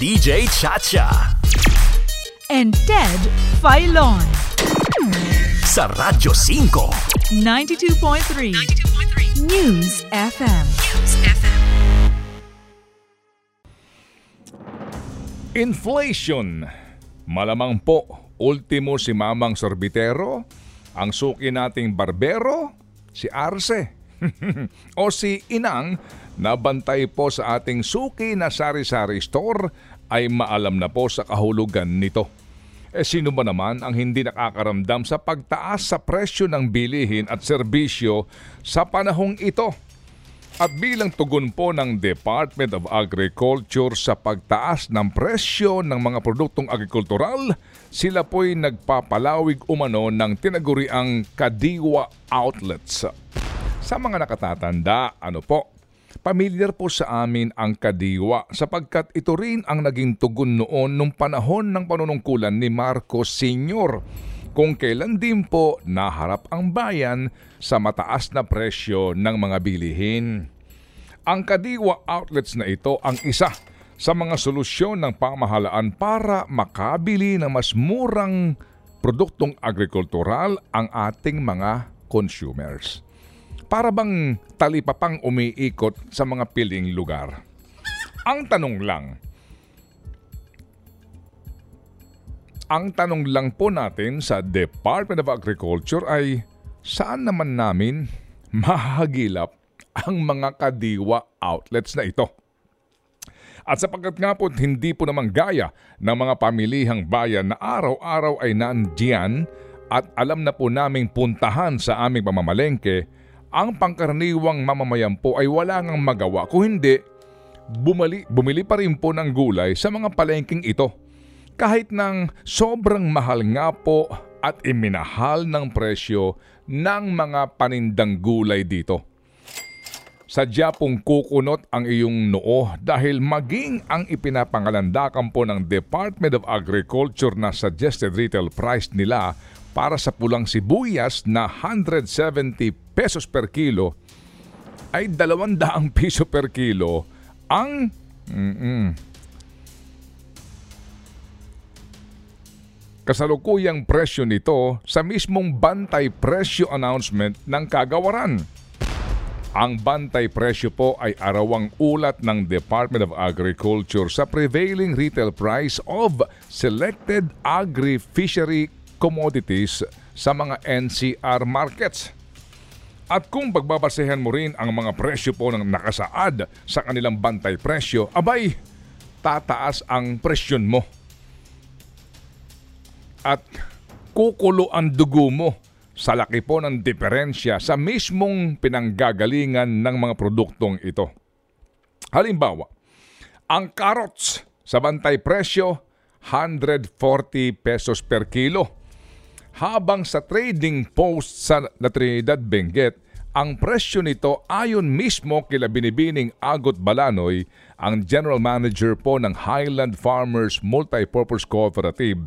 DJ Chacha. and Ted Filon. Sa Radyo 5. 92.3 News FM. Inflation. Malamang po, ultimo si Mamang Sorbitero, ang suki nating barbero, si Arce. O si Inang na bantay po sa ating suki na sari-sari store ay maalam na po sa kahulugan nito. Eh sino ba naman ang hindi nakakaramdam sa pagtaas sa presyo ng bilihin at serbisyo sa panahong ito? At bilang tugon po ng Department of Agriculture sa pagtaas ng presyo ng mga produktong agrikultural, sila po'y nagpapalawig umano ng tinaguriang Kadiwa Outlets. Sa mga nakatatanda, ano po, Pamilyar po sa amin ang kadiwa sapagkat ito rin ang naging tugon noon nung panahon ng panunungkulan ni Marcos Sr. kung kailan din po naharap ang bayan sa mataas na presyo ng mga bilihin. Ang kadiwa outlets na ito ang isa sa mga solusyon ng pamahalaan para makabili ng mas murang produktong agrikultural ang ating mga consumers para bang talipapang umiikot sa mga piling lugar. Ang tanong lang, ang tanong lang po natin sa Department of Agriculture ay saan naman namin mahagilap ang mga kadiwa outlets na ito? At sapagkat nga po hindi po naman gaya ng mga pamilihang bayan na araw-araw ay nandiyan at alam na po naming puntahan sa aming pamamalengke, ang pangkaraniwang mamamayan po ay wala ngang magawa kung hindi bumali, bumili pa rin po ng gulay sa mga palengking ito. Kahit ng sobrang mahal nga po at iminahal ng presyo ng mga panindang gulay dito. Sadya pong kukunot ang iyong noo dahil maging ang ipinapangalandakan po ng Department of Agriculture na suggested retail price nila para sa pulang sibuyas na 170 pesos per kilo ay 200 piso per kilo ang mm-mm, kasalukuyang presyo nito sa mismong bantay presyo announcement ng kagawaran. Ang bantay presyo po ay arawang ulat ng Department of Agriculture sa prevailing retail price of selected agri-fishery commodities sa mga NCR markets. At kung pagbabasehan mo rin ang mga presyo po ng nakasaad sa kanilang bantay presyo, abay, tataas ang presyon mo. At kukulo ang dugo mo sa laki po ng diferensya sa mismong pinanggagalingan ng mga produktong ito. Halimbawa, ang carrots sa bantay presyo 140 pesos per kilo. Habang sa trading post sa La Trinidad Benguet, ang presyo nito ayon mismo kila binibining Agot Balanoy, ang General Manager po ng Highland Farmers Multipurpose Cooperative,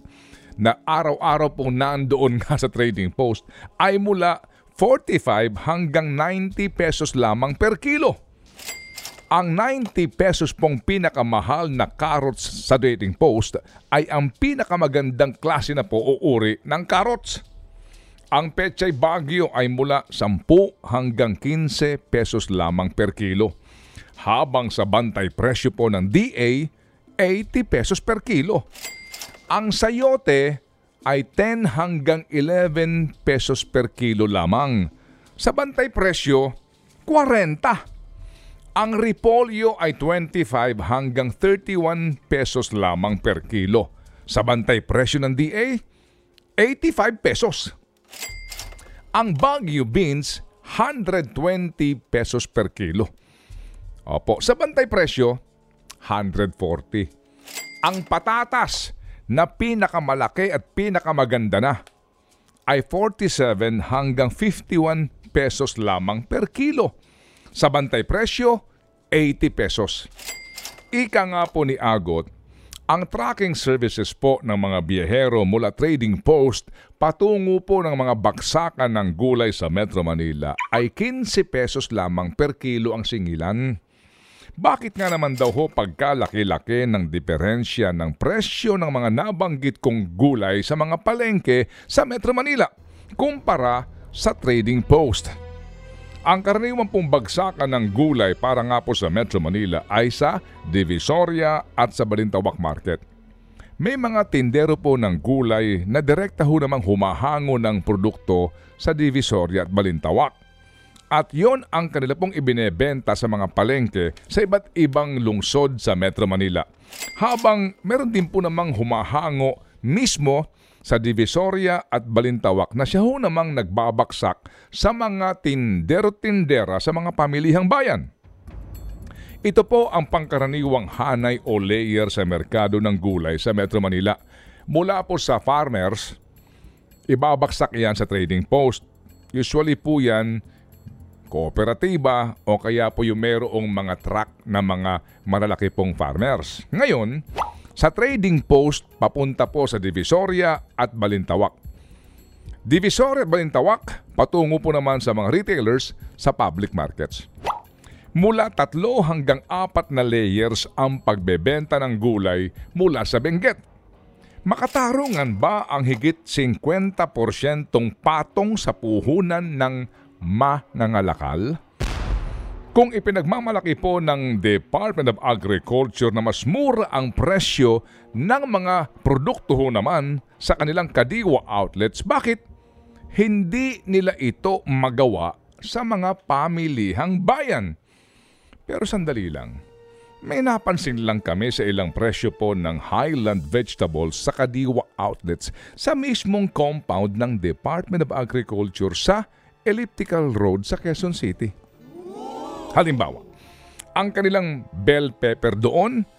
na araw-araw pong nandoon nga sa trading post ay mula 45 hanggang 90 pesos lamang per kilo. Ang 90 pesos pong pinakamahal na carrots sa trading post ay ang pinakamagandang klase na po o ng carrots. Ang pechay bagyo ay mula 10 hanggang 15 pesos lamang per kilo. Habang sa bantay presyo po ng DA, 80 pesos per kilo. Ang sayote ay 10 hanggang 11 pesos per kilo lamang. Sa bantay presyo, 40. Ang repolyo ay 25 hanggang 31 pesos lamang per kilo. Sa bantay presyo ng DA, 85 pesos. Ang Baguio beans, 120 pesos per kilo. Opo, sa bantay presyo, 140. Ang patatas na pinakamalaki at pinakamaganda na ay 47 hanggang 51 pesos lamang per kilo. Sa bantay presyo, 80 pesos. Ika nga po ni Agot, ang tracking services po ng mga biyahero mula trading post patungo po ng mga baksakan ng gulay sa Metro Manila ay 15 pesos lamang per kilo ang singilan. Bakit nga naman daw ho pagkalaki-laki ng diferensya ng presyo ng mga nabanggit kong gulay sa mga palengke sa Metro Manila kumpara sa trading post? Ang karaniwang pong ng gulay para nga po sa Metro Manila ay sa Divisoria at sa Balintawak Market. May mga tindero po ng gulay na direkta ho namang humahango ng produkto sa Divisoria at Balintawak. At yon ang kanila pong ibinebenta sa mga palengke sa iba't ibang lungsod sa Metro Manila. Habang meron din po namang humahango mismo sa Divisoria at Balintawak na siya ho namang nagbabaksak sa mga tindero-tindera sa mga pamilihang bayan. Ito po ang pangkaraniwang hanay o layer sa merkado ng gulay sa Metro Manila. Mula po sa farmers, ibabaksak yan sa trading post. Usually po yan kooperatiba o kaya po yung merong mga truck na mga malalaki pong farmers. Ngayon, sa trading post papunta po sa Divisoria at Balintawak. Divisoria at Balintawak patungo po naman sa mga retailers sa public markets. Mula tatlo hanggang apat na layers ang pagbebenta ng gulay mula sa Benguet. Makatarungan ba ang higit 50% patong sa puhunan ng manangalakal? Kung ipinagmamalaki po ng Department of Agriculture na mas mura ang presyo ng mga produkto ho naman sa kanilang kadiwa outlets, bakit hindi nila ito magawa sa mga pamilihang bayan? Pero sandali lang. May napansin lang kami sa ilang presyo po ng Highland Vegetables sa Kadiwa Outlets sa mismong compound ng Department of Agriculture sa Elliptical Road sa Quezon City. Halimbawa, ang kanilang bell pepper doon,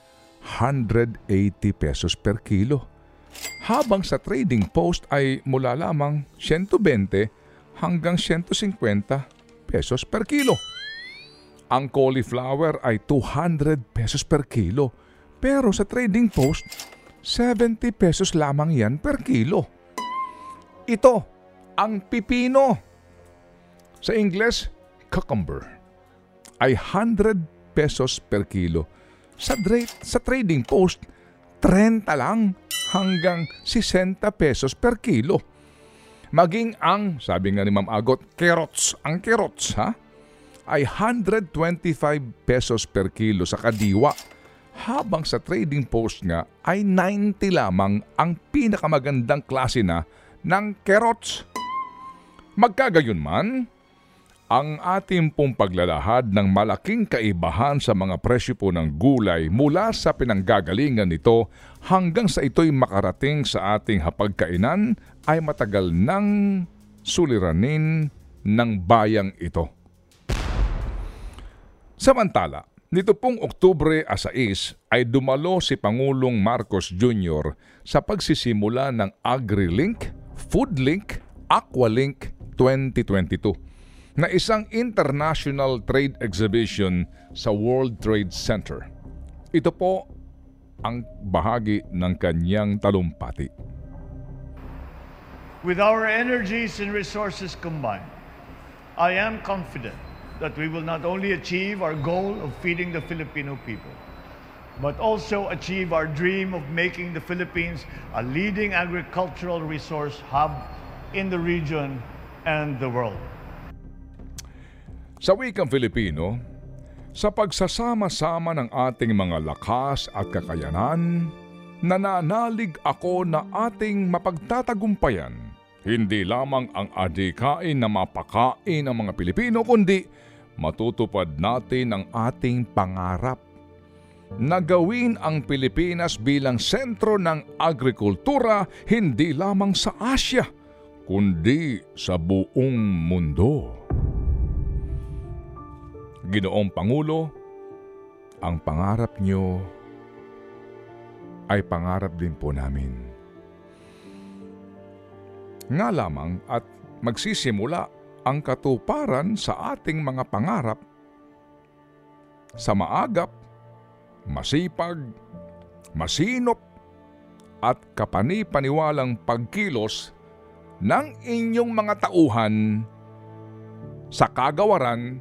180 pesos per kilo. Habang sa trading post ay mula lamang 120 hanggang 150 pesos per kilo. Ang cauliflower ay 200 pesos per kilo. Pero sa trading post, 70 pesos lamang yan per kilo. Ito, ang pipino. Sa Ingles, cucumber ay 100 pesos per kilo. Sa, dra- sa trading post, 30 lang hanggang 60 pesos per kilo. Maging ang, sabi nga ni Ma'am Agot, carrots. Ang carrots, ha? ay 125 pesos per kilo sa kadiwa habang sa trading post nga ay 90 lamang ang pinakamagandang klase na ng carrots. Magkagayon man, ang ating pong paglalahad ng malaking kaibahan sa mga presyo po ng gulay mula sa pinanggagalingan nito hanggang sa ito'y makarating sa ating hapagkainan ay matagal nang suliranin ng bayang ito. Samantala, nito pong Oktubre 6 ay dumalo si Pangulong Marcos Jr. sa pagsisimula ng AgriLink, FoodLink, AquaLink 2022 na isang international trade exhibition sa World Trade Center. Ito po ang bahagi ng kanyang talumpati. With our energies and resources combined, I am confident that we will not only achieve our goal of feeding the Filipino people, but also achieve our dream of making the Philippines a leading agricultural resource hub in the region and the world. Sa wikang Filipino, sa pagsasama-sama ng ating mga lakas at kakayanan, nananalig ako na ating mapagtatagumpayan hindi lamang ang adikain na mapakain ng mga Pilipino kundi matutupad natin ang ating pangarap na gawin ang Pilipinas bilang sentro ng agrikultura hindi lamang sa Asya kundi sa buong mundo. Ginoong Pangulo, ang pangarap nyo ay pangarap din po namin. Nga lamang at magsisimula ang katuparan sa ating mga pangarap sa maagap, masipag, masinop at kapanipaniwalang pagkilos ng inyong mga tauhan sa kagawaran